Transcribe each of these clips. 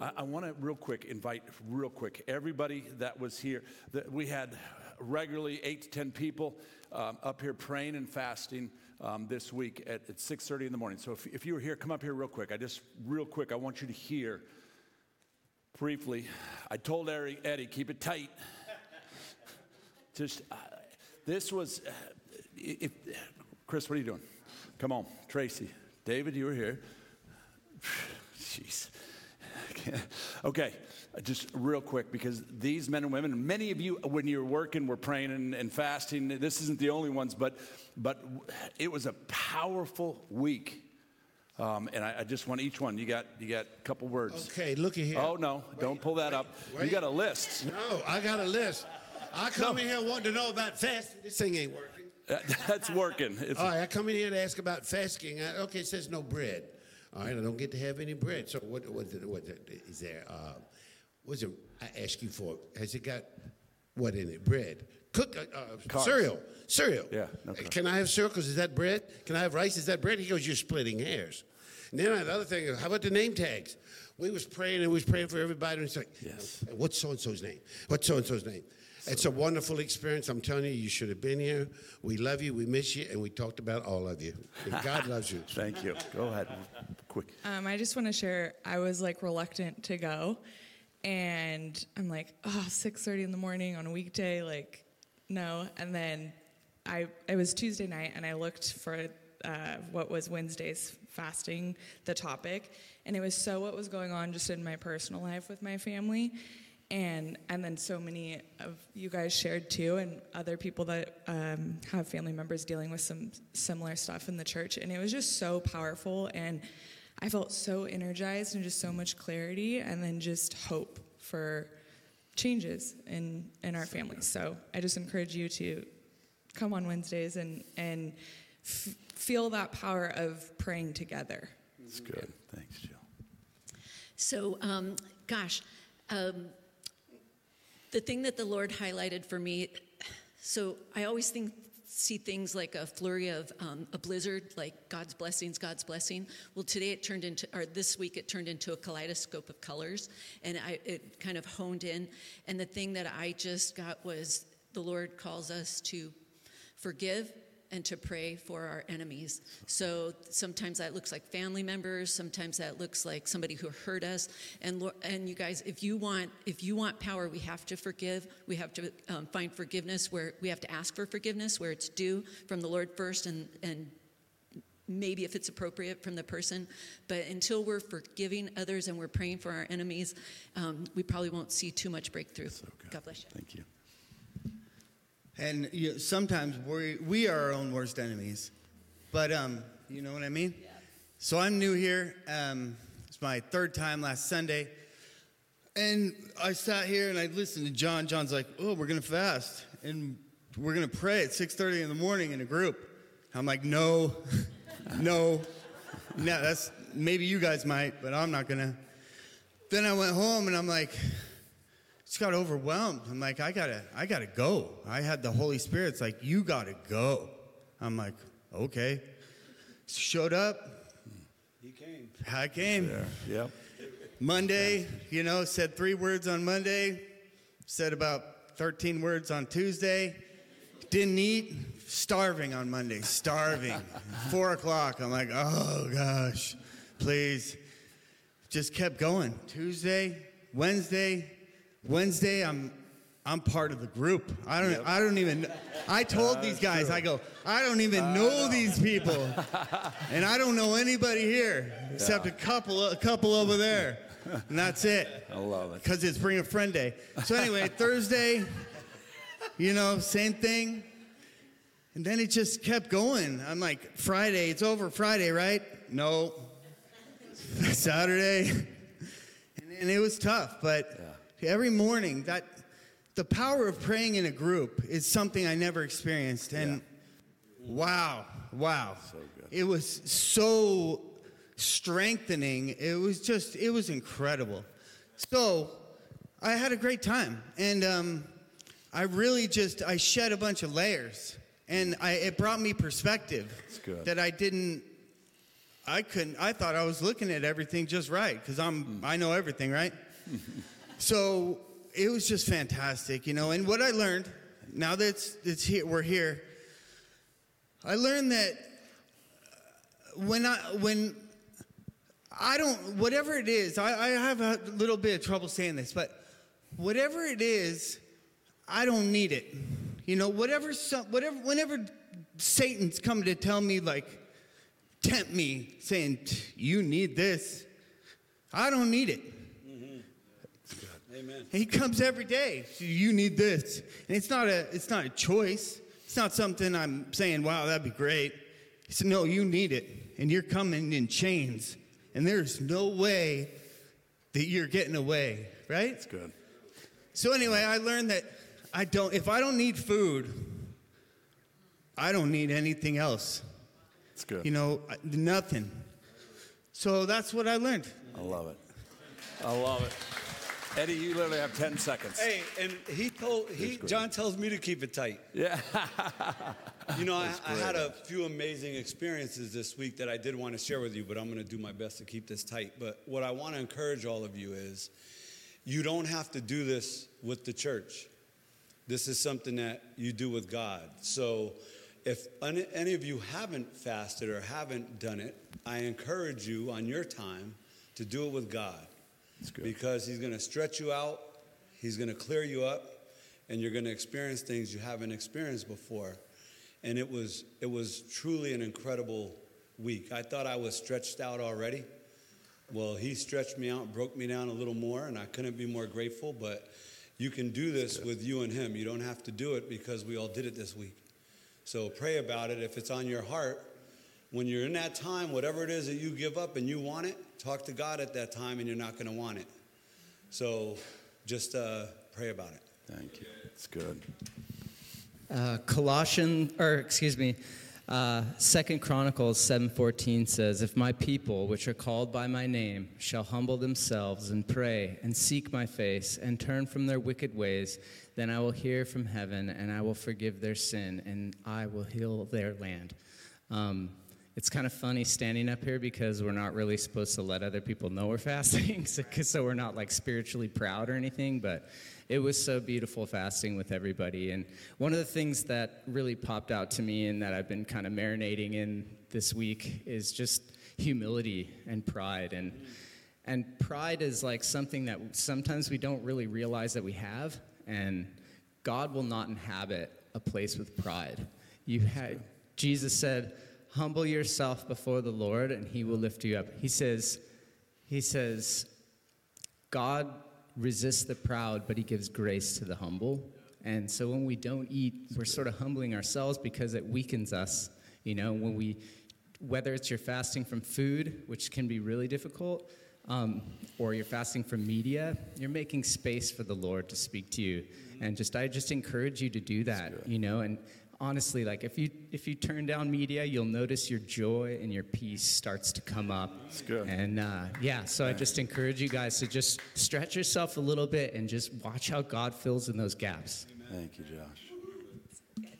I, I want to real quick invite real quick everybody that was here. That we had regularly eight to ten people um, up here praying and fasting um, this week at, at 6.30 in the morning. So if, if you were here, come up here real quick. I just real quick, I want you to hear briefly. I told Eddie, Eddie keep it tight. just uh, this was. Uh, if, Chris, what are you doing? Come on, Tracy, David, you were here. Jeez. okay, just real quick, because these men and women, many of you, when you're working, were praying and, and fasting. This isn't the only ones, but but it was a powerful week. Um, and I, I, just want each one. You got you got a couple words. Okay, look at here. Oh no, wait, don't pull that wait, up. Wait. You got a list. No, I got a list. I come no. in here wanting to know about fasting. This thing ain't working. That's working. It's All right, I come in here to ask about fasting. I, okay, it says no bread. All right, I don't get to have any bread. So what? What, what is there? Uh, what's it? I ask you for. Has it got what in it? Bread. Cook uh, uh, cereal. Cereal. Yeah. No Can I have cereal? Because is that bread? Can I have rice? Is that bread? He goes, you're splitting hairs. And then the other thing, is, how about the name tags? We was praying and we was praying for everybody. And it's like, yes. what's so and so's name? What's so and so's name? It's a wonderful experience. I'm telling you, you should have been here. We love you, we miss you, and we talked about all of you. And God loves you. Thank you. Go ahead, quick. Um, I just want to share. I was like reluctant to go, and I'm like, oh, 6:30 in the morning on a weekday, like, no. And then I it was Tuesday night, and I looked for uh, what was Wednesday's fasting, the topic, and it was so what was going on just in my personal life with my family and and then so many of you guys shared too and other people that um, have family members dealing with some similar stuff in the church. And it was just so powerful and i felt so energized and just so much clarity and then just hope for changes in in our families so i just encourage you to come on wednesdays and and f- feel that power of praying together. That's good. Thanks jill. So um, gosh um, the thing that the Lord highlighted for me, so I always think see things like a flurry of um, a blizzard, like God's blessings, God's blessing. Well, today it turned into, or this week it turned into a kaleidoscope of colors, and I, it kind of honed in. And the thing that I just got was the Lord calls us to forgive and to pray for our enemies. So sometimes that looks like family members, sometimes that looks like somebody who hurt us. And and you guys, if you want if you want power, we have to forgive. We have to um, find forgiveness where we have to ask for forgiveness where it's due from the Lord first, and and maybe if it's appropriate from the person. But until we're forgiving others and we're praying for our enemies, um, we probably won't see too much breakthrough. So God bless you. Thank you. And you know, sometimes we we are our own worst enemies, but um, you know what I mean. Yeah. So I'm new here. Um, it's my third time last Sunday, and I sat here and I listened to John. John's like, "Oh, we're gonna fast and we're gonna pray at 6:30 in the morning in a group." I'm like, "No, no, no. That's maybe you guys might, but I'm not gonna." Then I went home and I'm like, just got overwhelmed. I'm like, I gotta, I gotta go. I had the Holy Spirit's like, you gotta go. I'm like, okay. Showed up. He came. I came. Yeah. Yep. Monday, you know, said three words on Monday, said about 13 words on Tuesday. Didn't eat, starving on Monday, starving. Four o'clock, I'm like, oh gosh, please. Just kept going. Tuesday, Wednesday, Wednesday, I'm I'm part of the group. I don't. Yep. I don't even. I told uh, these guys. True. I go. I don't even know, know, these people, and I don't know anybody here except a couple. A couple over there, and that's it. I love it because it's Bring a Friend Day. So anyway, Thursday, you know, same thing, and then it just kept going. I'm like, Friday, it's over. Friday, right? No. Saturday, and, and, it was tough, but. Yeah every morning. That the power of praying in a group is something I never experienced, and wow, wow, it was so strengthening. It was just, it was incredible. So I had a great time, and um, I really just I shed a bunch of layers, and I, it brought me perspective that I didn't. I couldn't. I thought I was looking at everything just right because I'm. I know everything, right? so it was just fantastic, you know. And what I learned now that it's, it's here, we're here. I learned that uh, when I when I don't whatever it is, I, I have a little bit of trouble saying this, but whatever it is, I don't need it. You know, whatever some, whatever whenever Satan's coming to tell me like tempt me saying you need this, I don't need it. Amen. He comes every day. You need this, and it's not a it's not a choice. It's not something I'm saying. Wow, that'd be great. He said, No, you need it, and you're coming in chains, and there's no way that you're getting away. Right? It's good. So anyway, I learned that I don't. If I don't need food, I don't need anything else. It's good. You know, nothing. So that's what I learned. I love it. I love it. Eddie, you literally have 10 seconds. Hey, and he told he John tells me to keep it tight. Yeah. You know, I, I had a few amazing experiences this week that I did want to share with you, but I'm going to do my best to keep this tight. But what I want to encourage all of you is you don't have to do this with the church. This is something that you do with God. So if any any of you haven't fasted or haven't done it, I encourage you on your time to do it with God. Because He's going to stretch you out, He's going to clear you up, and you're going to experience things you haven't experienced before. And it was it was truly an incredible week. I thought I was stretched out already. Well, he stretched me out, broke me down a little more, and I couldn't be more grateful. But you can do this with you and him. You don't have to do it because we all did it this week. So pray about it. If it's on your heart, when you're in that time, whatever it is that you give up and you want it, talk to God at that time, and you're not going to want it. So just uh, pray about it. Thank you. It's good. Uh, Colossian, or excuse me, uh, Second Chronicles seven fourteen says, "If my people, which are called by my name, shall humble themselves and pray and seek my face and turn from their wicked ways, then I will hear from heaven and I will forgive their sin and I will heal their land." Um, it's kind of funny standing up here because we're not really supposed to let other people know we're fasting, so, so we're not like spiritually proud or anything. But it was so beautiful fasting with everybody. And one of the things that really popped out to me and that I've been kind of marinating in this week is just humility and pride. And and pride is like something that sometimes we don't really realize that we have. And God will not inhabit a place with pride. You had Jesus said, "Humble yourself before the Lord, and He will lift you up." He says, He says, God resists the proud, but He gives grace to the humble. And so when we don't eat, we're sort of humbling ourselves because it weakens us. You know, when we, whether it's you're fasting from food, which can be really difficult, um, or you're fasting from media, you're making space for the Lord to speak to you. And just, I just encourage you to do that. You know, and honestly, like if you if you turn down media, you'll notice your joy and your peace starts to come up. It's good. And uh, yeah, so I just encourage you guys to just stretch yourself a little bit and just watch how God fills in those gaps. Thank you, Josh.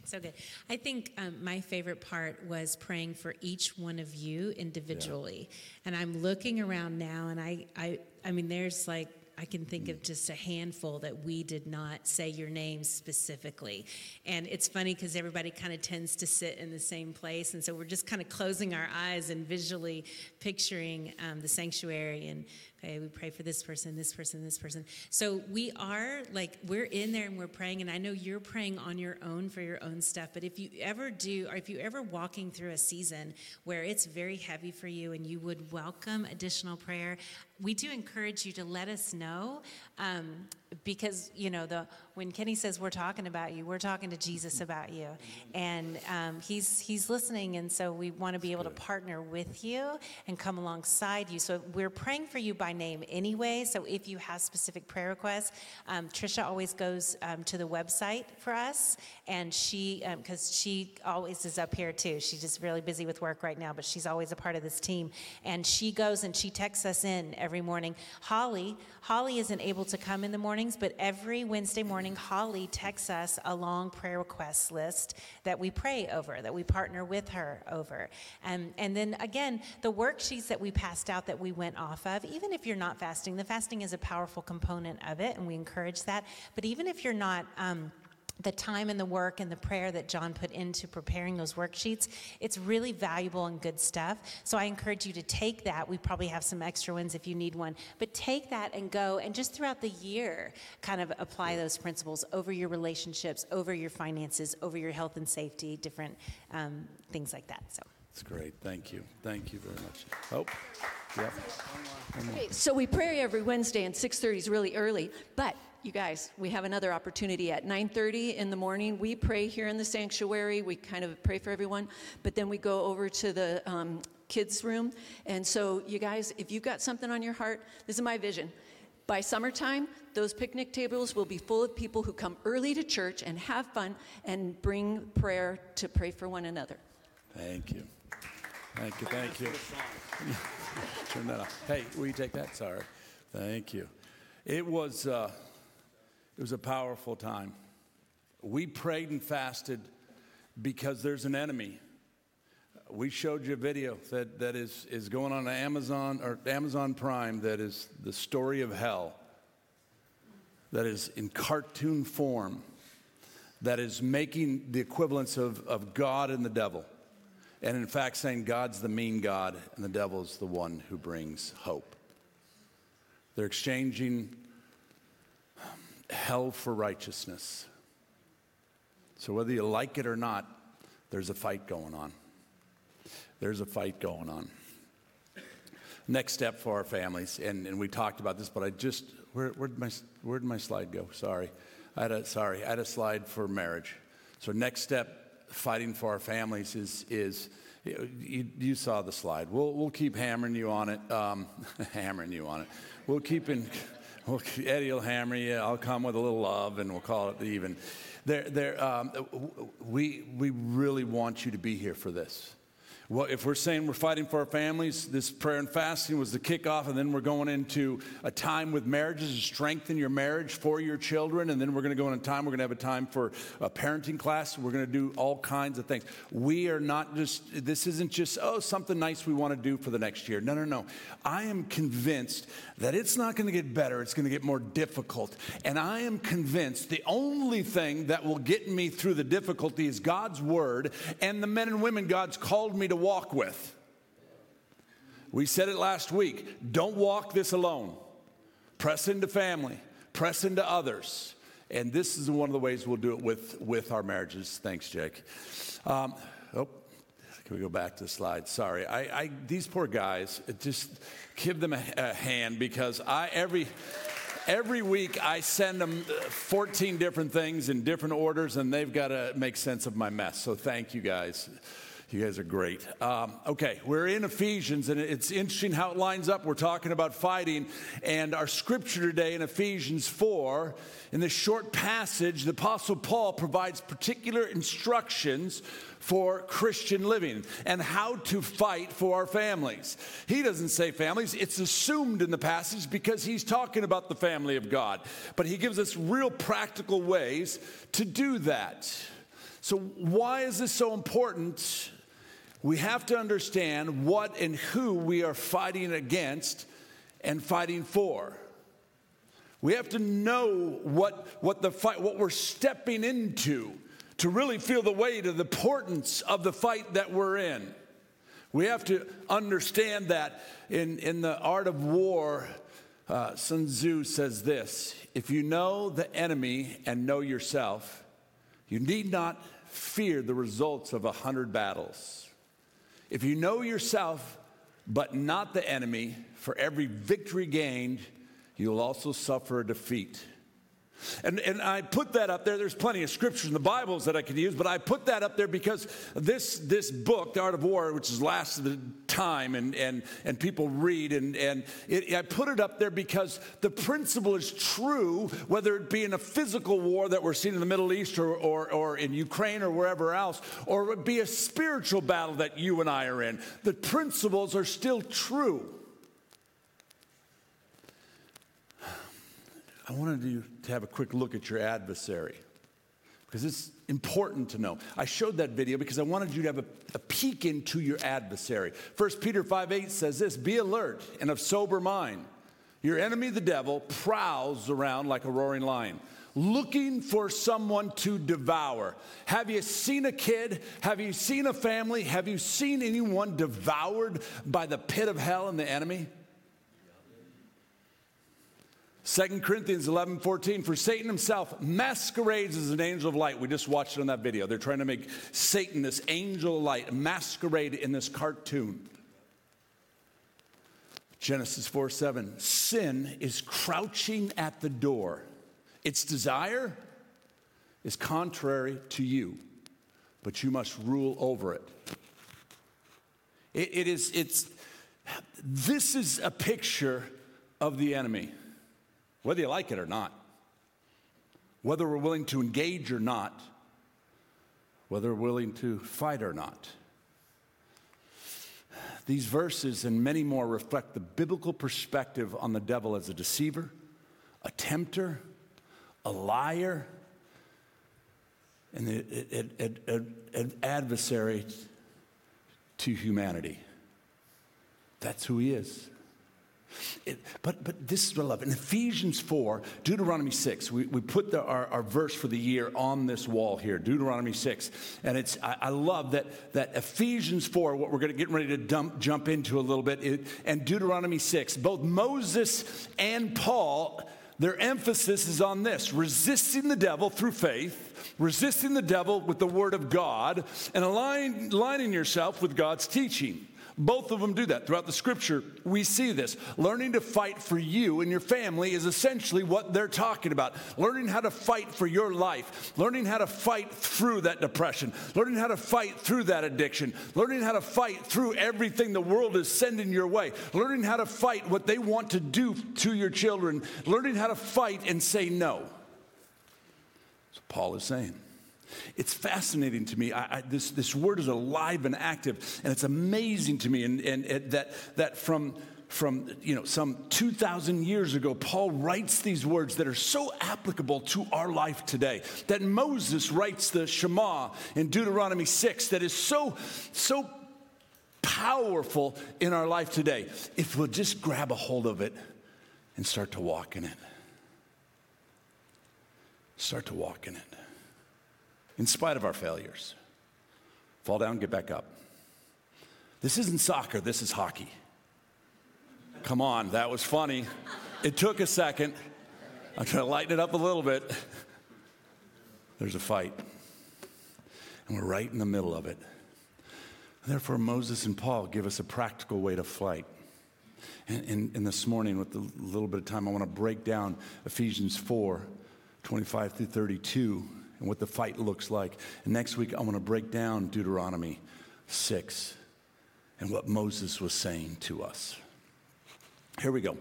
So good. I think um, my favorite part was praying for each one of you individually. And I'm looking around now, and I, I, I mean, there's like I can think of just a handful that we did not say your name specifically. And it's funny because everybody kind of tends to sit in the same place. And so we're just kind of closing our eyes and visually picturing um, the sanctuary and okay, we pray for this person, this person, this person. So we are like, we're in there and we're praying. And I know you're praying on your own for your own stuff. But if you ever do, or if you're ever walking through a season where it's very heavy for you and you would welcome additional prayer, we do encourage you to let us know. Um, because you know the when Kenny says we're talking about you, we're talking to Jesus about you, and um, he's he's listening, and so we want to be able to partner with you and come alongside you. So we're praying for you by name anyway. So if you have specific prayer requests, um, Trisha always goes um, to the website for us, and she because um, she always is up here too. She's just really busy with work right now, but she's always a part of this team, and she goes and she texts us in every morning. Holly Holly isn't able to come in the mornings, but every Wednesday morning, Holly texts us a long prayer request list that we pray over, that we partner with her over. And, and then again, the worksheets that we passed out that we went off of, even if you're not fasting, the fasting is a powerful component of it, and we encourage that. But even if you're not, um, the time and the work and the prayer that John put into preparing those worksheets, it's really valuable and good stuff. So I encourage you to take that. We probably have some extra ones if you need one, but take that and go and just throughout the year kind of apply those principles over your relationships, over your finances, over your health and safety, different um, things like that. So. That's great. Thank you. Thank you very much. Oh, yeah. Okay, so we pray every Wednesday, and 6:30 is really early. But you guys, we have another opportunity at 9:30 in the morning. We pray here in the sanctuary. We kind of pray for everyone, but then we go over to the um, kids' room. And so, you guys, if you've got something on your heart, this is my vision. By summertime, those picnic tables will be full of people who come early to church and have fun and bring prayer to pray for one another. Thank you. Thank you. Thank you. Turn that off. Hey, will you take that? Sorry. Thank you. It was. Uh, it was a powerful time. We prayed and fasted because there's an enemy. We showed you a video that, that is, is going on Amazon or Amazon Prime that is the story of hell, that is in cartoon form, that is making the equivalence of, of God and the devil. And in fact, saying God's the mean God and the devil's the one who brings hope. They're exchanging hell for righteousness. So, whether you like it or not, there's a fight going on. There's a fight going on. Next step for our families, and, and we talked about this, but I just, where, where'd, my, where'd my slide go? Sorry. I had a, sorry, I had a slide for marriage. So, next step, fighting for our families is, is you, you saw the slide. We'll, we'll keep hammering you on it, um, hammering you on it. We'll keep in well, Eddie will hammer you. I'll come with a little love, and we'll call it even. There, there, um, we, we really want you to be here for this. Well, if we're saying we're fighting for our families, this prayer and fasting was the kickoff, and then we're going into a time with marriages to strengthen your marriage for your children, and then we're going to go in a time, we're going to have a time for a parenting class. We're going to do all kinds of things. We are not just, this isn't just, oh, something nice we want to do for the next year. No, no, no. I am convinced that it's not going to get better, it's going to get more difficult. And I am convinced the only thing that will get me through the difficulty is God's word and the men and women God's called me to walk with. We said it last week don't walk this alone. Press into family, press into others. And this is one of the ways we'll do it with, with our marriages. Thanks, Jake. Um, oh, can we go back to the slide? Sorry. I, I these poor guys, just give them a, a hand because I, every, every week I send them 14 different things in different orders, and they've got to make sense of my mess. So thank you guys. You guys are great. Um, okay, we're in Ephesians, and it's interesting how it lines up. We're talking about fighting, and our scripture today in Ephesians 4, in this short passage, the Apostle Paul provides particular instructions for Christian living and how to fight for our families. He doesn't say families, it's assumed in the passage because he's talking about the family of God. But he gives us real practical ways to do that. So, why is this so important? We have to understand what and who we are fighting against and fighting for. We have to know what, what the fight, what we're stepping into to really feel the weight of the importance of the fight that we're in. We have to understand that in, in the art of war, uh, Sun Tzu says this if you know the enemy and know yourself, you need not fear the results of a hundred battles. If you know yourself, but not the enemy, for every victory gained, you'll also suffer a defeat. And, and I put that up there. There's plenty of scriptures in the Bibles that I could use, but I put that up there because this, this book, The Art of War, which is last of the time and, and, and people read, and, and it, I put it up there because the principle is true, whether it be in a physical war that we're seeing in the Middle East or, or, or in Ukraine or wherever else, or it be a spiritual battle that you and I are in. The principles are still true. I wanted you to have a quick look at your adversary because it's important to know. I showed that video because I wanted you to have a, a peek into your adversary. 1 Peter 5 8 says this Be alert and of sober mind. Your enemy, the devil, prowls around like a roaring lion, looking for someone to devour. Have you seen a kid? Have you seen a family? Have you seen anyone devoured by the pit of hell and the enemy? 2 Corinthians 11 14, for Satan himself masquerades as an angel of light. We just watched it on that video. They're trying to make Satan, this angel of light, masquerade in this cartoon. Genesis 4 7, sin is crouching at the door. Its desire is contrary to you, but you must rule over it. it, it is, it's, this is a picture of the enemy whether you like it or not, whether we're willing to engage or not, whether we're willing to fight or not. These verses and many more reflect the biblical perspective on the devil as a deceiver, a tempter, a liar, and an adversary to humanity. That's who he is. It, but, but this is what I love. In Ephesians 4, Deuteronomy 6, we, we put the, our, our verse for the year on this wall here, Deuteronomy 6. And it's, I, I love that, that Ephesians 4, what we're going to get ready to dump, jump into a little bit, it, and Deuteronomy 6, both Moses and Paul, their emphasis is on this resisting the devil through faith, resisting the devil with the word of God, and align, aligning yourself with God's teaching. Both of them do that. Throughout the scripture, we see this. Learning to fight for you and your family is essentially what they're talking about. Learning how to fight for your life, learning how to fight through that depression, learning how to fight through that addiction, learning how to fight through everything the world is sending your way, learning how to fight what they want to do to your children, learning how to fight and say no. That's what Paul is saying. It's fascinating to me. I, I, this, this word is alive and active, and it's amazing to me. And, and, and that, that from, from you know, some 2,000 years ago, Paul writes these words that are so applicable to our life today. That Moses writes the Shema in Deuteronomy 6 that is so, so powerful in our life today. If we'll just grab a hold of it and start to walk in it. Start to walk in it in spite of our failures. Fall down, get back up. This isn't soccer, this is hockey. Come on, that was funny. It took a second. I'm trying to lighten it up a little bit. There's a fight, and we're right in the middle of it. Therefore, Moses and Paul give us a practical way to fight. And, and, and this morning, with a little bit of time, I want to break down Ephesians 4 25 through 32 and what the fight looks like. And next week, I want to break down Deuteronomy 6 and what Moses was saying to us. Here we go.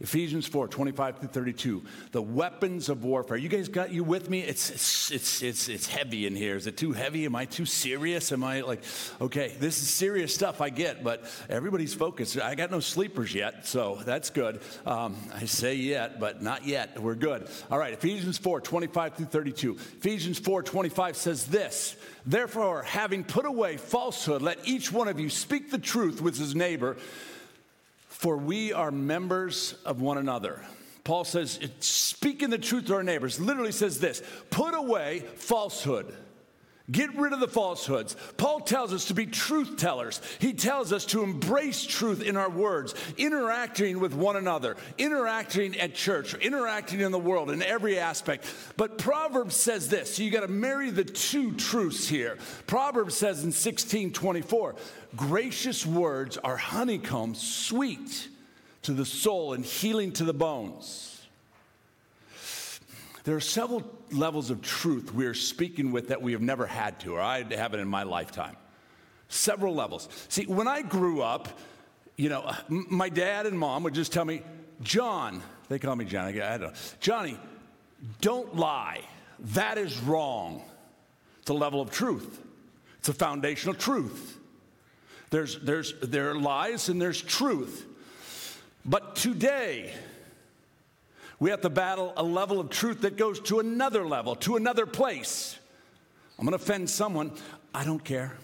Ephesians 4, 25 through 32. The weapons of warfare. You guys got you with me? It's, it's, it's, it's, it's heavy in here. Is it too heavy? Am I too serious? Am I like, okay, this is serious stuff I get, but everybody's focused. I got no sleepers yet, so that's good. Um, I say yet, but not yet. We're good. All right, Ephesians 4, 25 through 32. Ephesians 4, 25 says this Therefore, having put away falsehood, let each one of you speak the truth with his neighbor for we are members of one another. Paul says, speaking the truth to our neighbors, literally says this put away falsehood. Get rid of the falsehoods. Paul tells us to be truth tellers. He tells us to embrace truth in our words, interacting with one another, interacting at church, interacting in the world in every aspect. But Proverbs says this so you got to marry the two truths here. Proverbs says in 1624, gracious words are honeycomb, sweet to the soul and healing to the bones. There are several levels of truth we are speaking with that we have never had to, or I haven't in my lifetime. Several levels. See, when I grew up, you know, my dad and mom would just tell me, John, they call me Johnny, I don't know, Johnny, don't lie. That is wrong. It's a level of truth, it's a foundational truth. There's, there's, there are lies and there's truth. But today, we have to battle a level of truth that goes to another level, to another place. I'm going to offend someone. I don't care.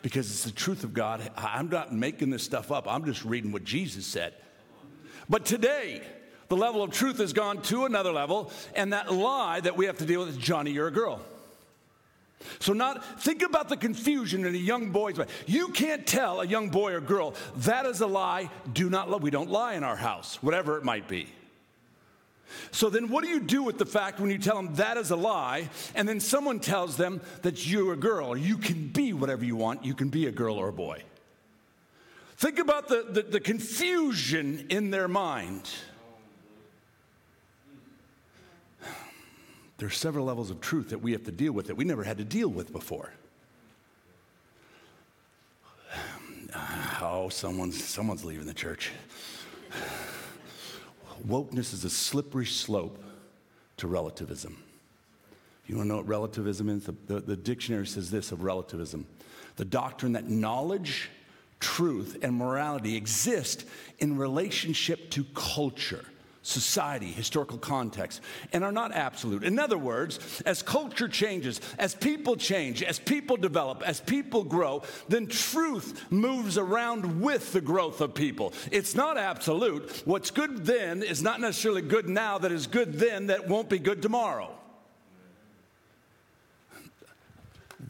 Because it's the truth of God. I'm not making this stuff up, I'm just reading what Jesus said. But today, the level of truth has gone to another level, and that lie that we have to deal with is Johnny, you're a girl. So, not think about the confusion in a young boy's mind. You can't tell a young boy or girl that is a lie. Do not lie. We don't lie in our house, whatever it might be. So then, what do you do with the fact when you tell them that is a lie, and then someone tells them that you're a girl, you can be whatever you want, you can be a girl or a boy? Think about the, the, the confusion in their mind. There are several levels of truth that we have to deal with that we never had to deal with before. Oh, someone's, someone's leaving the church. Wokeness is a slippery slope to relativism. You want to know what relativism is? The, the, the dictionary says this of relativism the doctrine that knowledge, truth, and morality exist in relationship to culture society, historical context, and are not absolute. In other words, as culture changes, as people change, as people develop, as people grow, then truth moves around with the growth of people. It's not absolute. What's good then is not necessarily good now that is good then that won't be good tomorrow.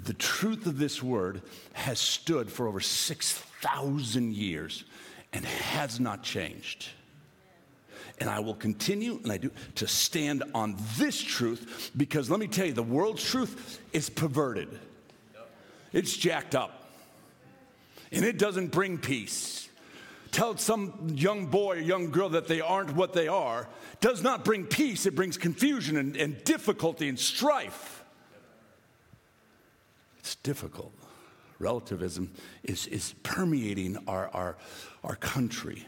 The truth of this word has stood for over 6,000 years and has not changed. And I will continue, and I do, to stand on this truth because let me tell you, the world's truth is perverted, it's jacked up, and it doesn't bring peace. Tell some young boy or young girl that they aren't what they are does not bring peace, it brings confusion and, and difficulty and strife. It's difficult. Relativism is, is permeating our, our, our country.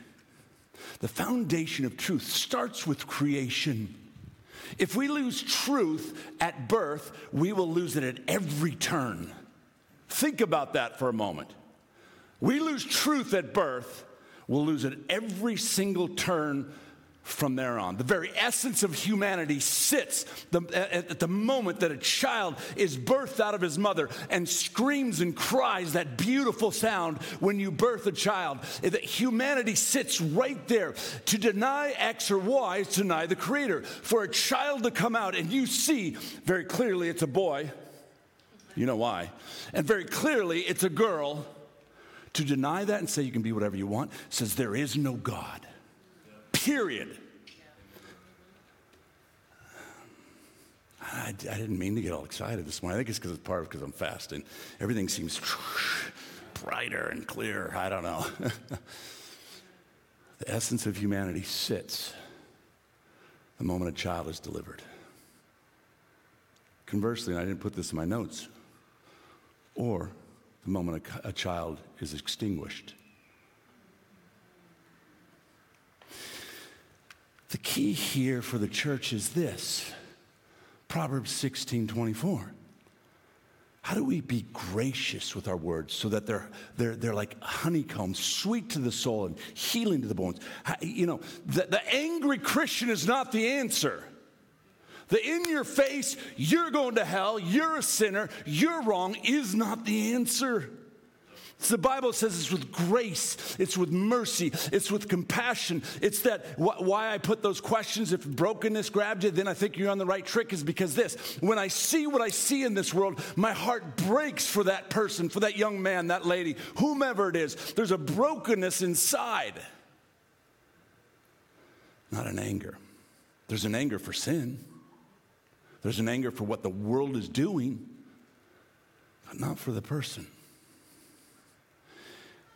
The foundation of truth starts with creation. If we lose truth at birth, we will lose it at every turn. Think about that for a moment. We lose truth at birth, we'll lose it every single turn from there on. The very essence of humanity sits the, at the moment that a child is birthed out of his mother and screams and cries that beautiful sound when you birth a child. That humanity sits right there. To deny X or Y is to deny the Creator. For a child to come out and you see very clearly it's a boy, you know why, and very clearly it's a girl. To deny that and say you can be whatever you want says there is no God. Period. I, I, didn't mean to get all excited this morning. I think it's because it's part of because I'm fasting. Everything seems brighter and clearer. I don't know. the essence of humanity sits the moment a child is delivered. Conversely, and I didn't put this in my notes, or the moment a, a child is extinguished. The key here for the church is this Proverbs 16 24. How do we be gracious with our words so that they're, they're, they're like honeycomb, sweet to the soul and healing to the bones? You know, the, the angry Christian is not the answer. The in your face, you're going to hell, you're a sinner, you're wrong is not the answer. So the Bible says it's with grace, it's with mercy, it's with compassion. It's that wh- why I put those questions. If brokenness grabbed you, then I think you're on the right trick, is because this when I see what I see in this world, my heart breaks for that person, for that young man, that lady, whomever it is. There's a brokenness inside, not an anger. There's an anger for sin, there's an anger for what the world is doing, but not for the person.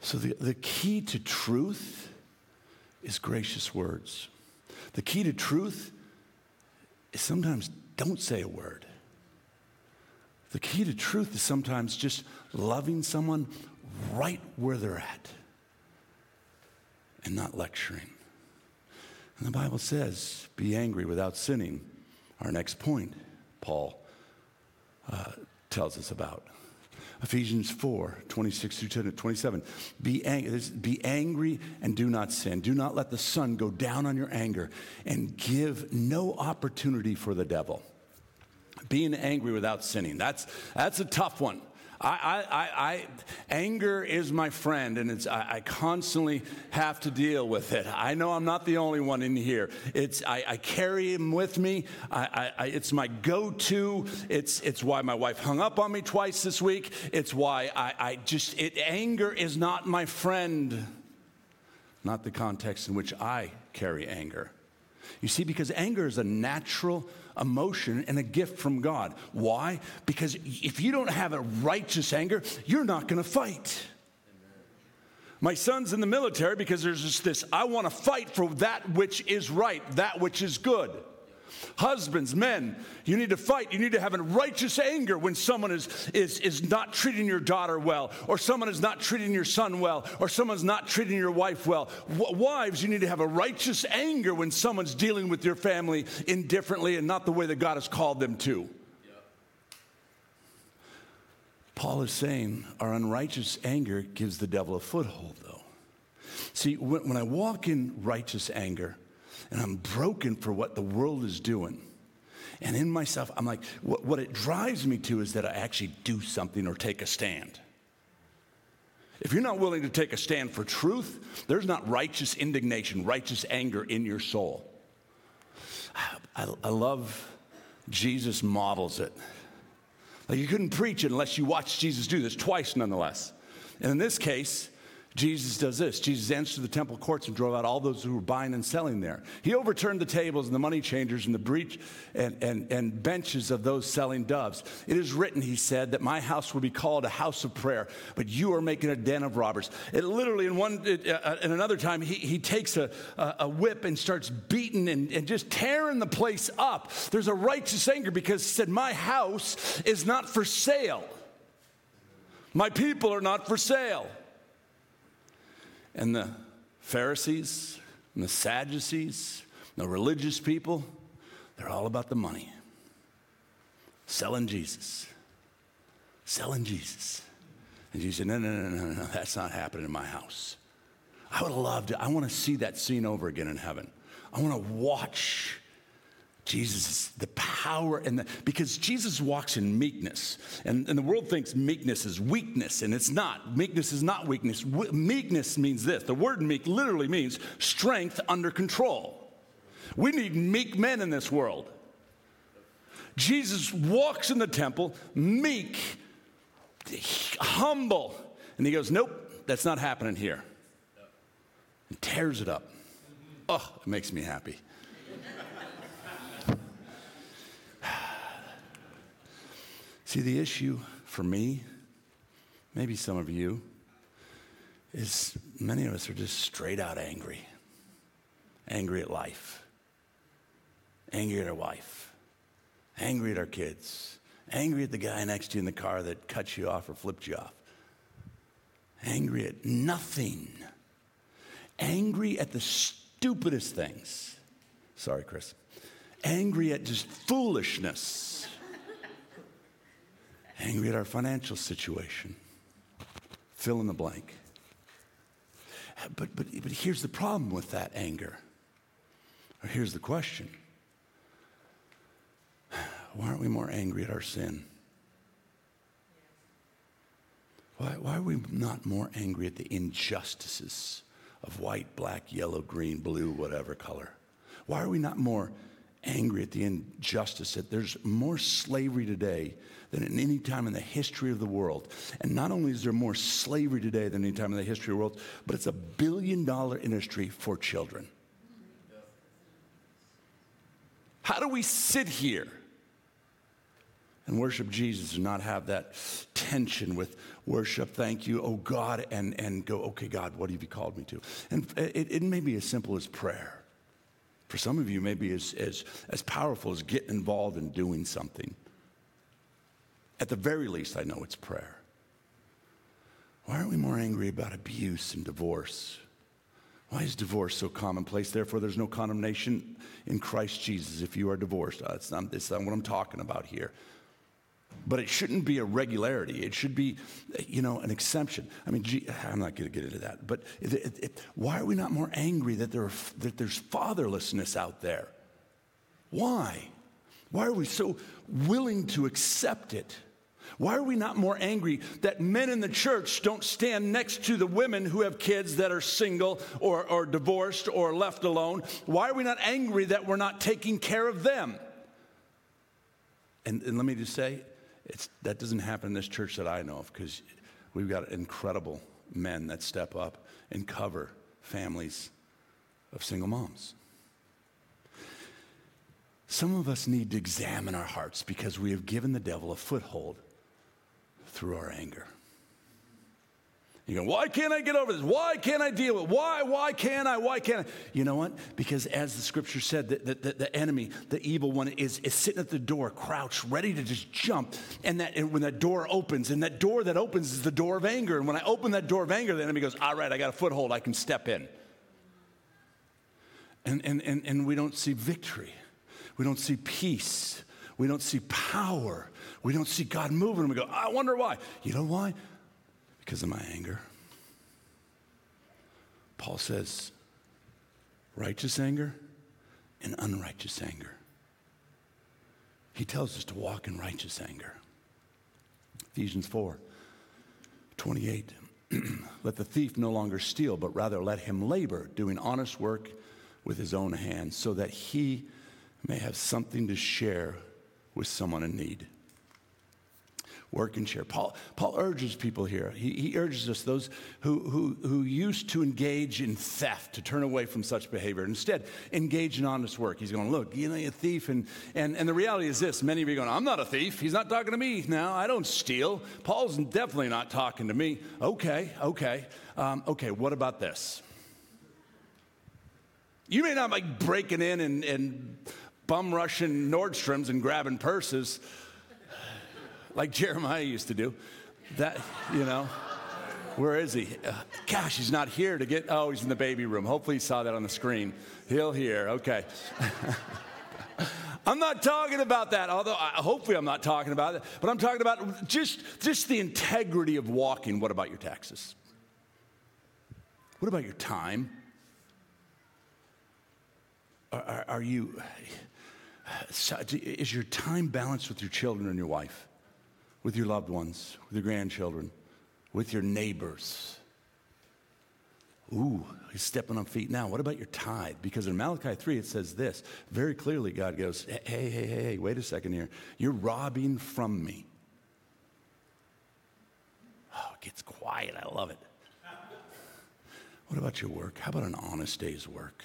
So, the, the key to truth is gracious words. The key to truth is sometimes don't say a word. The key to truth is sometimes just loving someone right where they're at and not lecturing. And the Bible says, be angry without sinning. Our next point, Paul uh, tells us about. Ephesians 4 26 through 27. Be, ang- be angry and do not sin. Do not let the sun go down on your anger and give no opportunity for the devil. Being angry without sinning. That's, that's a tough one. I, I, I, anger is my friend, and it's, I, I, constantly have to deal with it. I know I'm not the only one in here. It's, I, I carry him with me. I, it's my go-to. It's, it's why my wife hung up on me twice this week. It's why I, I just, it, anger is not my friend. Not the context in which I carry anger. You see, because anger is a natural emotion and a gift from God. Why? Because if you don't have a righteous anger, you're not going to fight. My son's in the military because there's just this I want to fight for that which is right, that which is good. Husbands, men, you need to fight. You need to have a righteous anger when someone is, is, is not treating your daughter well, or someone is not treating your son well, or someone's not treating your wife well. W- wives, you need to have a righteous anger when someone's dealing with your family indifferently and not the way that God has called them to. Paul is saying our unrighteous anger gives the devil a foothold, though. See, when, when I walk in righteous anger, and I'm broken for what the world is doing. And in myself, I'm like, what, what it drives me to is that I actually do something or take a stand. If you're not willing to take a stand for truth, there's not righteous indignation, righteous anger in your soul. I, I love Jesus models it. Like you couldn't preach it unless you watched Jesus do this twice, nonetheless. And in this case, Jesus does this. Jesus entered the temple courts and drove out all those who were buying and selling there. He overturned the tables and the money changers and the breach and, and, and benches of those selling doves. It is written, he said, that my house will be called a house of prayer, but you are making a den of robbers. It literally, in one, uh, uh in another time, he, he takes a, a whip and starts beating and, and just tearing the place up. There's a righteous anger because he said, my house is not for sale. My people are not for sale. And the Pharisees and the Sadducees, the religious people, they're all about the money. Selling Jesus. Selling Jesus. And Jesus said, No, no, no, no, no, that's not happening in my house. I would love to, I want to see that scene over again in heaven. I want to watch Jesus, is the power and the, because Jesus walks in meekness. And, and the world thinks meekness is weakness, and it's not. Meekness is not weakness. meekness means this the word meek literally means strength under control. We need meek men in this world. Jesus walks in the temple, meek, humble, and he goes, Nope, that's not happening here. And tears it up. Oh, it makes me happy. See, the issue for me, maybe some of you, is many of us are just straight out angry. Angry at life, angry at our wife, angry at our kids, angry at the guy next to you in the car that cut you off or flipped you off, angry at nothing, angry at the stupidest things. Sorry, Chris. Angry at just foolishness angry at our financial situation. Fill in the blank. But, but, but here's the problem with that anger. Or here's the question Why aren't we more angry at our sin? Why, why are we not more angry at the injustices of white, black, yellow, green, blue, whatever color? Why are we not more angry at the injustice that there's more slavery today than at any time in the history of the world. And not only is there more slavery today than any time in the history of the world, but it's a billion dollar industry for children. How do we sit here and worship Jesus and not have that tension with worship, thank you, oh God, and, and go, okay, God, what have you called me to? And it, it may be as simple as prayer For some of you, maybe as, as, as powerful as getting involved in doing something. At the very least, I know it's prayer. Why aren't we more angry about abuse and divorce? Why is divorce so commonplace? Therefore, there's no condemnation in Christ Jesus if you are divorced. Uh, that's, not, that's not what I'm talking about here. But it shouldn't be a regularity. It should be, you know, an exception. I mean, gee, I'm not going to get into that. But it, it, it, why are we not more angry that, there are, that there's fatherlessness out there? Why? Why are we so willing to accept it? Why are we not more angry that men in the church don't stand next to the women who have kids that are single or, or divorced or left alone? Why are we not angry that we're not taking care of them? And, and let me just say, that doesn't happen in this church that I know of because we've got incredible men that step up and cover families of single moms. Some of us need to examine our hearts because we have given the devil a foothold through our anger. You go, why can't I get over this? Why can't I deal with it? Why, why can't I? Why can't I? You know what? Because as the scripture said, the, the, the, enemy, the evil one, is, is sitting at the door, crouched, ready to just jump. And, that, and when that door opens, and that door that opens is the door of anger. And when I open that door of anger, the enemy goes, all right, I got a foothold, I can step in. And, and, and, and we don't see victory, we don't see peace, we don't see power. We don't see God moving. We go, I wonder why. You know why? Because of my anger. Paul says, righteous anger and unrighteous anger. He tells us to walk in righteous anger. Ephesians 4 28. let the thief no longer steal, but rather let him labor, doing honest work with his own hands, so that he may have something to share with someone in need work and share. Paul, Paul urges people here. He, he urges us, those who, who, who used to engage in theft, to turn away from such behavior. Instead, engage in honest work. He's going, look, you know, you're a thief. And, and, and the reality is this many of you are going, I'm not a thief. He's not talking to me now. I don't steal. Paul's definitely not talking to me. Okay, okay. Um, okay, what about this? You may not like breaking in and, and bum rushing Nordstrom's and grabbing purses like Jeremiah used to do. That, you know, where is he? Uh, gosh, he's not here to get, oh, he's in the baby room. Hopefully, he saw that on the screen. He'll hear, okay. I'm not talking about that, although I, hopefully I'm not talking about it, but I'm talking about just, just the integrity of walking. What about your taxes? What about your time? Are, are, are you, is your time balanced with your children and your wife? With your loved ones, with your grandchildren, with your neighbors. Ooh, he's stepping on feet now. What about your tithe? Because in Malachi 3, it says this very clearly God goes, hey, hey, hey, hey, wait a second here. You're robbing from me. Oh, it gets quiet. I love it. What about your work? How about an honest day's work?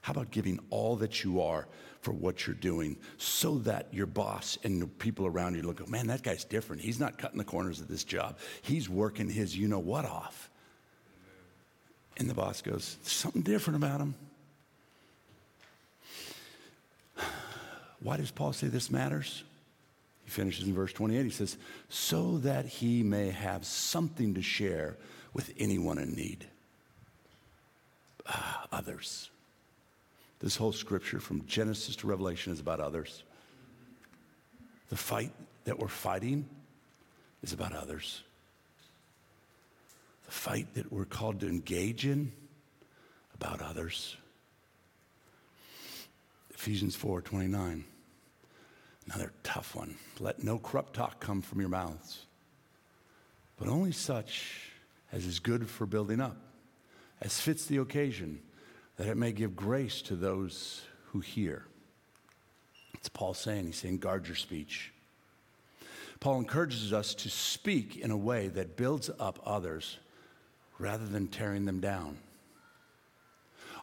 How about giving all that you are for what you're doing so that your boss and the people around you look, man, that guy's different. He's not cutting the corners of this job. He's working his you know what off. And the boss goes, something different about him. Why does Paul say this matters? He finishes in verse 28. He says, so that he may have something to share with anyone in need. Uh, others. This whole scripture from Genesis to Revelation is about others. The fight that we're fighting is about others. The fight that we're called to engage in about others. Ephesians 4 29. Another tough one. Let no corrupt talk come from your mouths, but only such as is good for building up, as fits the occasion that it may give grace to those who hear. It's Paul saying, he's saying, guard your speech. Paul encourages us to speak in a way that builds up others rather than tearing them down.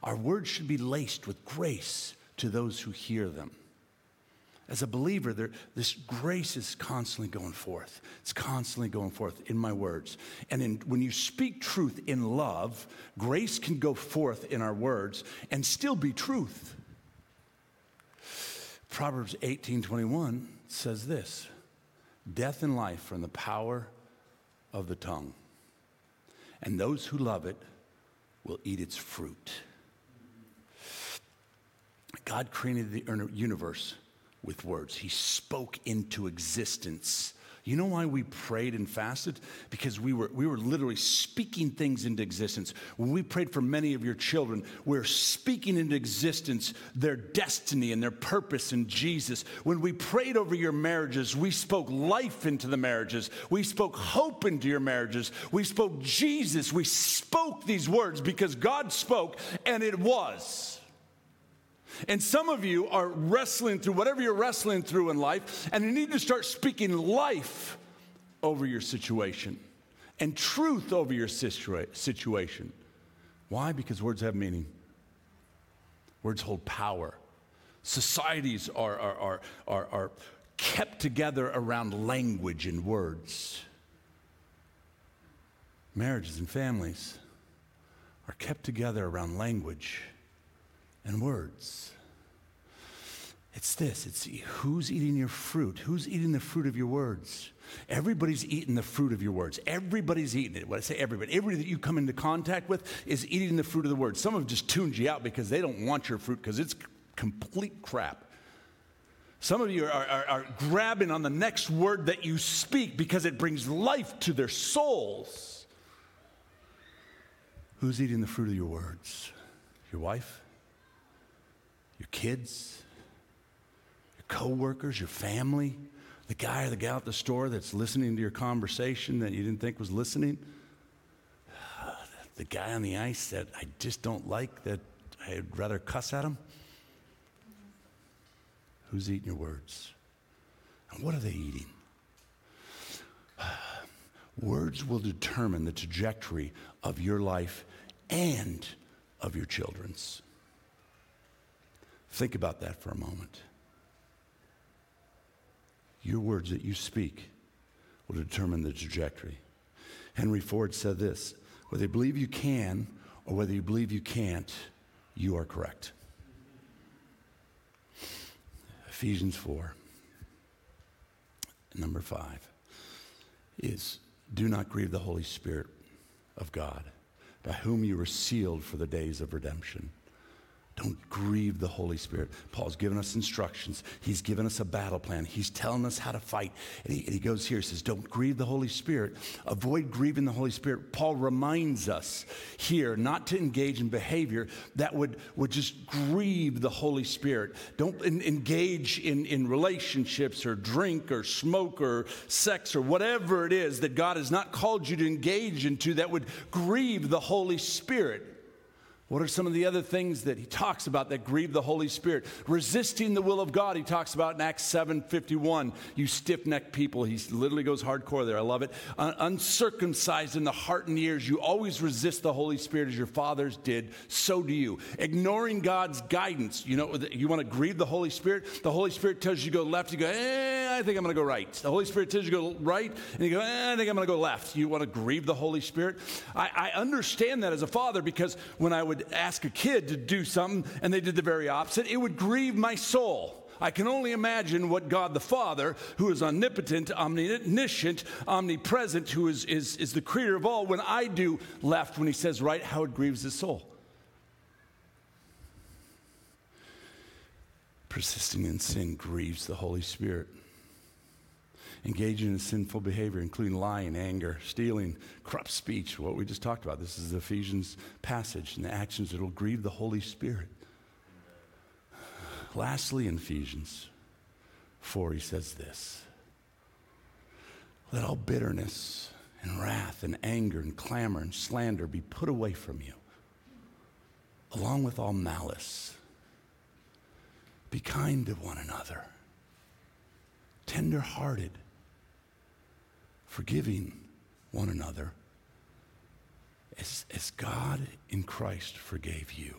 Our words should be laced with grace to those who hear them. As a believer, there, this grace is constantly going forth. It's constantly going forth in my words. And in, when you speak truth in love, grace can go forth in our words and still be truth. Proverbs 18 21 says this Death and life are in the power of the tongue, and those who love it will eat its fruit. God created the universe with words. He spoke into existence. You know why we prayed and fasted? Because we were, we were literally speaking things into existence. When we prayed for many of your children, we're speaking into existence their destiny and their purpose in Jesus. When we prayed over your marriages, we spoke life into the marriages. We spoke hope into your marriages. We spoke Jesus. We spoke these words because God spoke and it was. And some of you are wrestling through whatever you're wrestling through in life, and you need to start speaking life over your situation and truth over your situa- situation. Why? Because words have meaning, words hold power. Societies are, are, are, are, are kept together around language and words. Marriages and families are kept together around language and words. It's this it's who's eating your fruit? Who's eating the fruit of your words? Everybody's eating the fruit of your words. Everybody's eating it. When I say everybody, everybody that you come into contact with is eating the fruit of the word. Some have just tuned you out because they don't want your fruit because it's complete crap. Some of you are, are, are, grabbing on the next word that you speak because it brings life to their souls. Who's eating the fruit of your words? Your wife? Your kids, your coworkers, your family, the guy or the gal at the store that's listening to your conversation that you didn't think was listening, the guy on the ice that I just don't like that I'd rather cuss at him. Who's eating your words? And what are they eating? Words will determine the trajectory of your life and of your children's. Think about that for a moment. Your words that you speak will determine the trajectory. Henry Ford said this whether you believe you can or whether you believe you can't, you are correct. Ephesians 4, number 5, is do not grieve the Holy Spirit of God, by whom you were sealed for the days of redemption. Don't grieve the Holy Spirit. Paul's given us instructions. He's given us a battle plan. He's telling us how to fight. And he, and he, goes here, he says, Don't grieve the Holy Spirit. Avoid grieving the Holy Spirit. Paul reminds us here not to engage in behavior that would, would just grieve the Holy Spirit. Don't in, engage in, in relationships or drink or smoke or sex or whatever it is that God has not called you to engage into that would grieve the Holy Spirit. What are some of the other things that he talks about that grieve the Holy Spirit? Resisting the will of God, he talks about in Acts 7 51. You stiff necked people. He literally goes hardcore there. I love it. Un- uncircumcised in the heart and ears. You always resist the Holy Spirit as your fathers did. So do you. Ignoring God's guidance. You know, you want to grieve the Holy Spirit? The Holy Spirit tells you to go left. You go, eh, I think I'm going to go right. The Holy Spirit tells you to go right. And you go, eh, I think I'm going to go left. You want to grieve the Holy Spirit? I, I understand that as a father because when I would ask a kid to do something and they did the very opposite, it would grieve my soul. I can only imagine what God the Father, who is omnipotent, omniscient, omnipresent, who is, is, is the creator of all, when I do left, when he says right, how it grieves his soul. Persisting in sin grieves the Holy Spirit engaging in sinful behavior, including lying, anger, stealing, corrupt speech, what we just talked about. This is Ephesians passage and the actions that will grieve the Holy Spirit. Lastly, in Ephesians 4, he says this Let all bitterness and wrath and anger and clamor and slander be put away from you, along with all malice. Be kind to one another, tender hearted forgiving one another as, as God in Christ forgave you.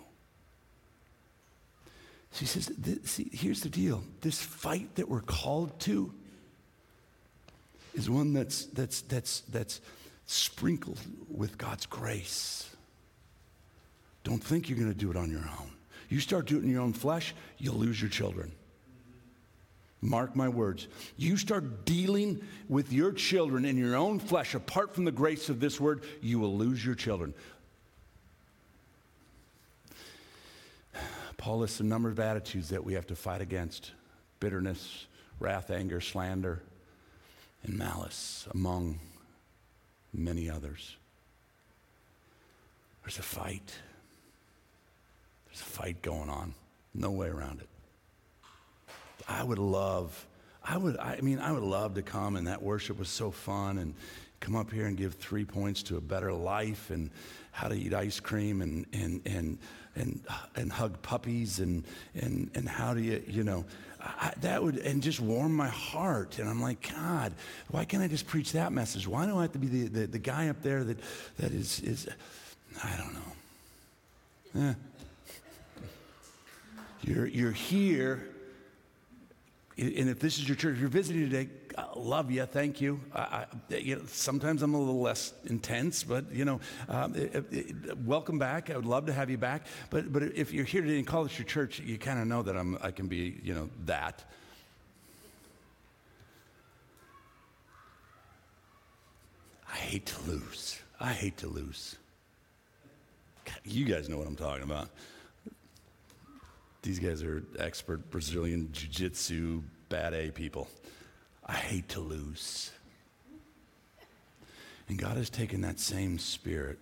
So he says, see, here's the deal. This fight that we're called to is one that's, that's, that's, that's sprinkled with God's grace. Don't think you're going to do it on your own. You start doing it in your own flesh, you'll lose your children. Mark my words. You start dealing with your children in your own flesh, apart from the grace of this word, you will lose your children. Paul lists a number of attitudes that we have to fight against bitterness, wrath, anger, slander, and malice, among many others. There's a fight. There's a fight going on. No way around it. I would love, I would, I mean, I would love to come and that worship was so fun and come up here and give three points to a better life and how to eat ice cream and, and, and, and, and hug puppies and, and, and how do you, you know, I, that would, and just warm my heart. And I'm like, God, why can't I just preach that message? Why do I have to be the, the, the guy up there that, that is, is, I don't know. Eh. You're, you're here and if this is your church, if you're visiting today, I love you, thank you. I, I, you know, sometimes I'm a little less intense, but you know, um, it, it, welcome back. I would love to have you back. But but if you're here today and call this your church, you kind of know that I'm I can be you know that. I hate to lose. I hate to lose. God, you guys know what I'm talking about. These guys are expert Brazilian Jiu Jitsu, bad A people. I hate to lose. And God has taken that same spirit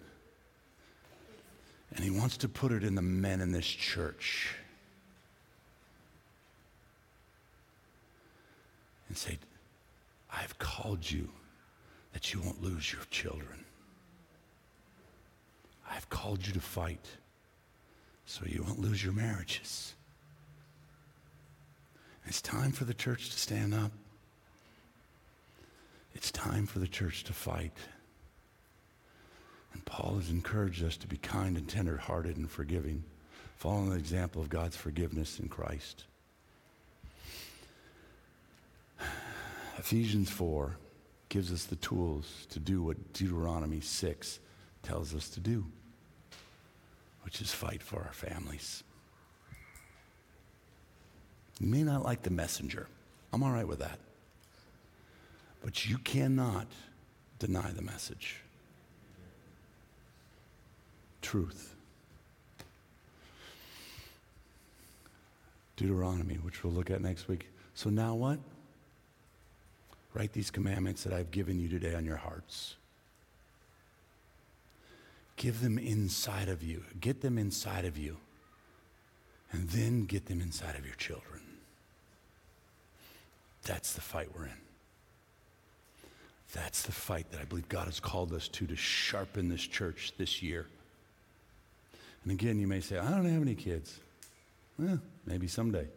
and He wants to put it in the men in this church and say, I've called you that you won't lose your children. I've called you to fight so you won't lose your marriages. It's time for the church to stand up. It's time for the church to fight. And Paul has encouraged us to be kind and tenderhearted and forgiving, following the example of God's forgiveness in Christ. Ephesians 4 gives us the tools to do what Deuteronomy 6 tells us to do which is fight for our families. You may not like the messenger. I'm all right with that. But you cannot deny the message. Truth. Deuteronomy, which we'll look at next week. So now what? Write these commandments that I've given you today on your hearts. Give them inside of you. Get them inside of you. And then get them inside of your children. That's the fight we're in. That's the fight that I believe God has called us to to sharpen this church this year. And again, you may say, I don't have any kids. Well, maybe someday.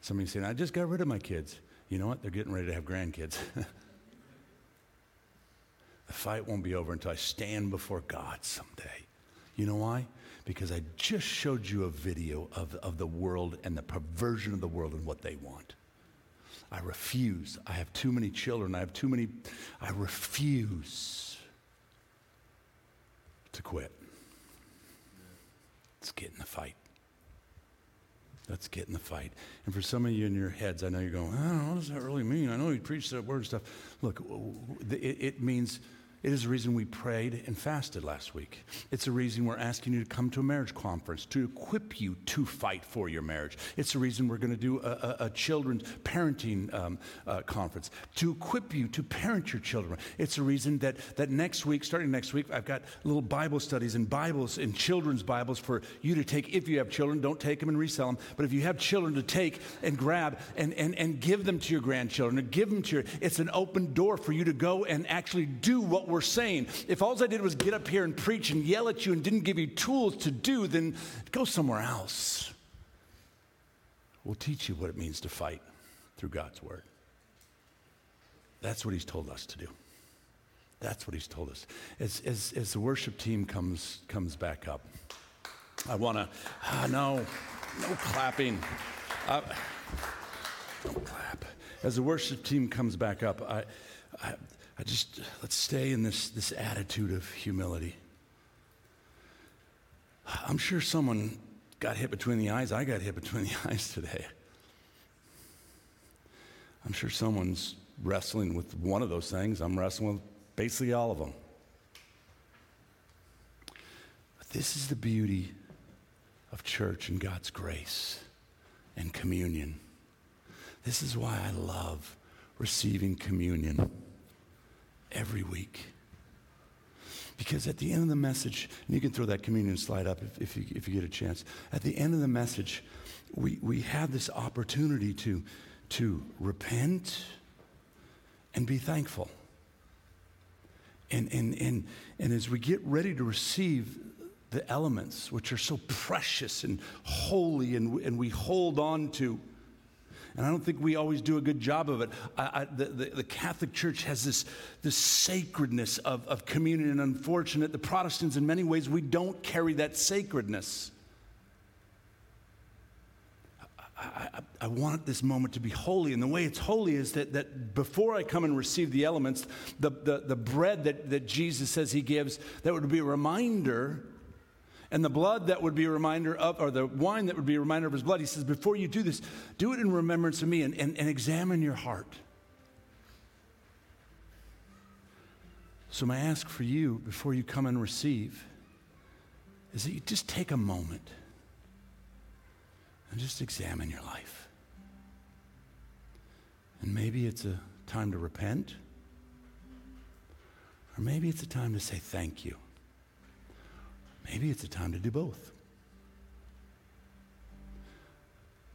Somebody saying, I just got rid of my kids. You know what? They're getting ready to have grandkids. The fight won't be over until I stand before God someday. You know why? Because I just showed you a video of, of the world and the perversion of the world and what they want. I refuse. I have too many children. I have too many. I refuse to quit. Let's get in the fight. Let's get in the fight. And for some of you in your heads, I know you're going, oh, what does that really mean? I know you preach that word and stuff. Look, it, it means it is the reason we prayed and fasted last week. It's the reason we're asking you to come to a marriage conference to equip you to fight for your marriage. It's the reason we're going to do a, a, a children's parenting um, uh, conference to equip you to parent your children. It's the reason that, that next week, starting next week, I've got little Bible studies and Bibles and children's Bibles for you to take. If you have children, don't take them and resell them. But if you have children to take and grab and, and, and give them to your grandchildren or give them to your, it's an open door for you to go and actually do what we're saying. If all I did was get up here and preach and yell at you and didn't give you tools to do, then go somewhere else. We'll teach you what it means to fight through God's word. That's what he's told us to do. That's what he's told us. As, as, as the worship team comes, comes back up, I want to, ah, no, No clapping. Uh, don't clap. As the worship team comes back up, I, I, I just let's stay in this, this attitude of humility. I'm sure someone got hit between the eyes. I got hit between the eyes today. I'm sure someone's wrestling with one of those things. I'm wrestling with basically all of them. But this is the beauty of church and God's grace and communion. This is why I love receiving communion every week. Because at the end of the message, and you can throw that communion slide up if, if, you, if you get a chance. At the end of the message, we, we have this opportunity to, to repent and be thankful. And, and, and, and as we get ready to receive the elements, which are so precious and holy, and, and we hold on to, and I don't think we always do a good job of it. I, I, the, the, the, Catholic Church has this, this sacredness of, of communion, and unfortunate, the Protestants, in many ways, we don't carry that sacredness. I, I, want this moment to be holy. And the way it's holy is that, that before I come and receive the elements, the, the, the bread that, that Jesus says he gives, that would be a reminder and the blood that would be a reminder of, or the wine that would be a reminder of his blood, he says, before you do this, do it in remembrance of me and, and, and examine your heart. So, my ask for you before you come and receive is that you just take a moment and just examine your life. And maybe it's a time to repent, or maybe it's a time to say thank you. Maybe it's a time to do both.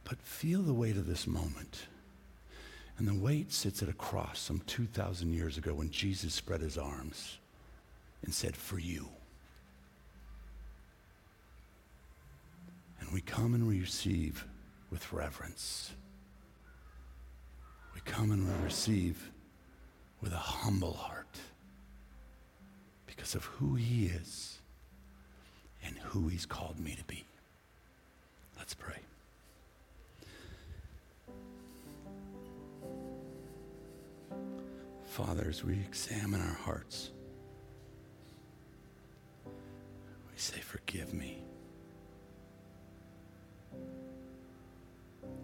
But feel the weight of this moment. And the weight sits at a cross some 2,000 years ago when Jesus spread his arms and said, For you. And we come and we receive with reverence. We come and we receive with a humble heart because of who he is who He's called me to be. Let's pray. Father, as we examine our hearts, we say, Forgive me.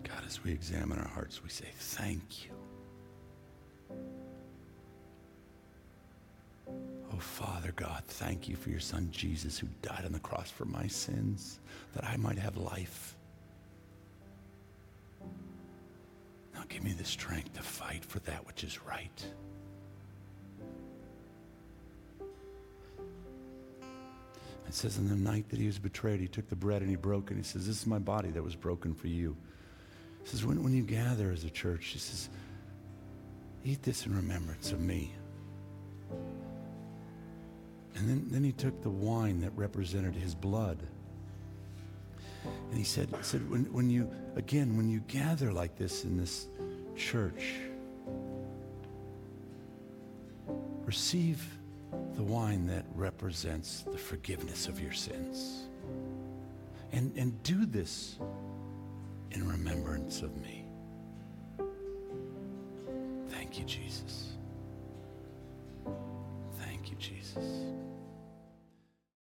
God, as we examine our hearts, we say, Thank you. Oh, Father God, thank you for your Son Jesus who died on the cross for my sins, that I might have life. Now give me the strength to fight for that which is right. It says in the night that he was betrayed, he took the bread and he broke it. He says, This is my body that was broken for you. He says, When, when you gather as a church, he says, Eat this in remembrance of me. And then, then he took the wine that represented his blood. And he said, said when, when you, again, when you gather like this in this church, receive the wine that represents the forgiveness of your sins. And, and do this in remembrance of me. Thank you, Jesus. Jesus.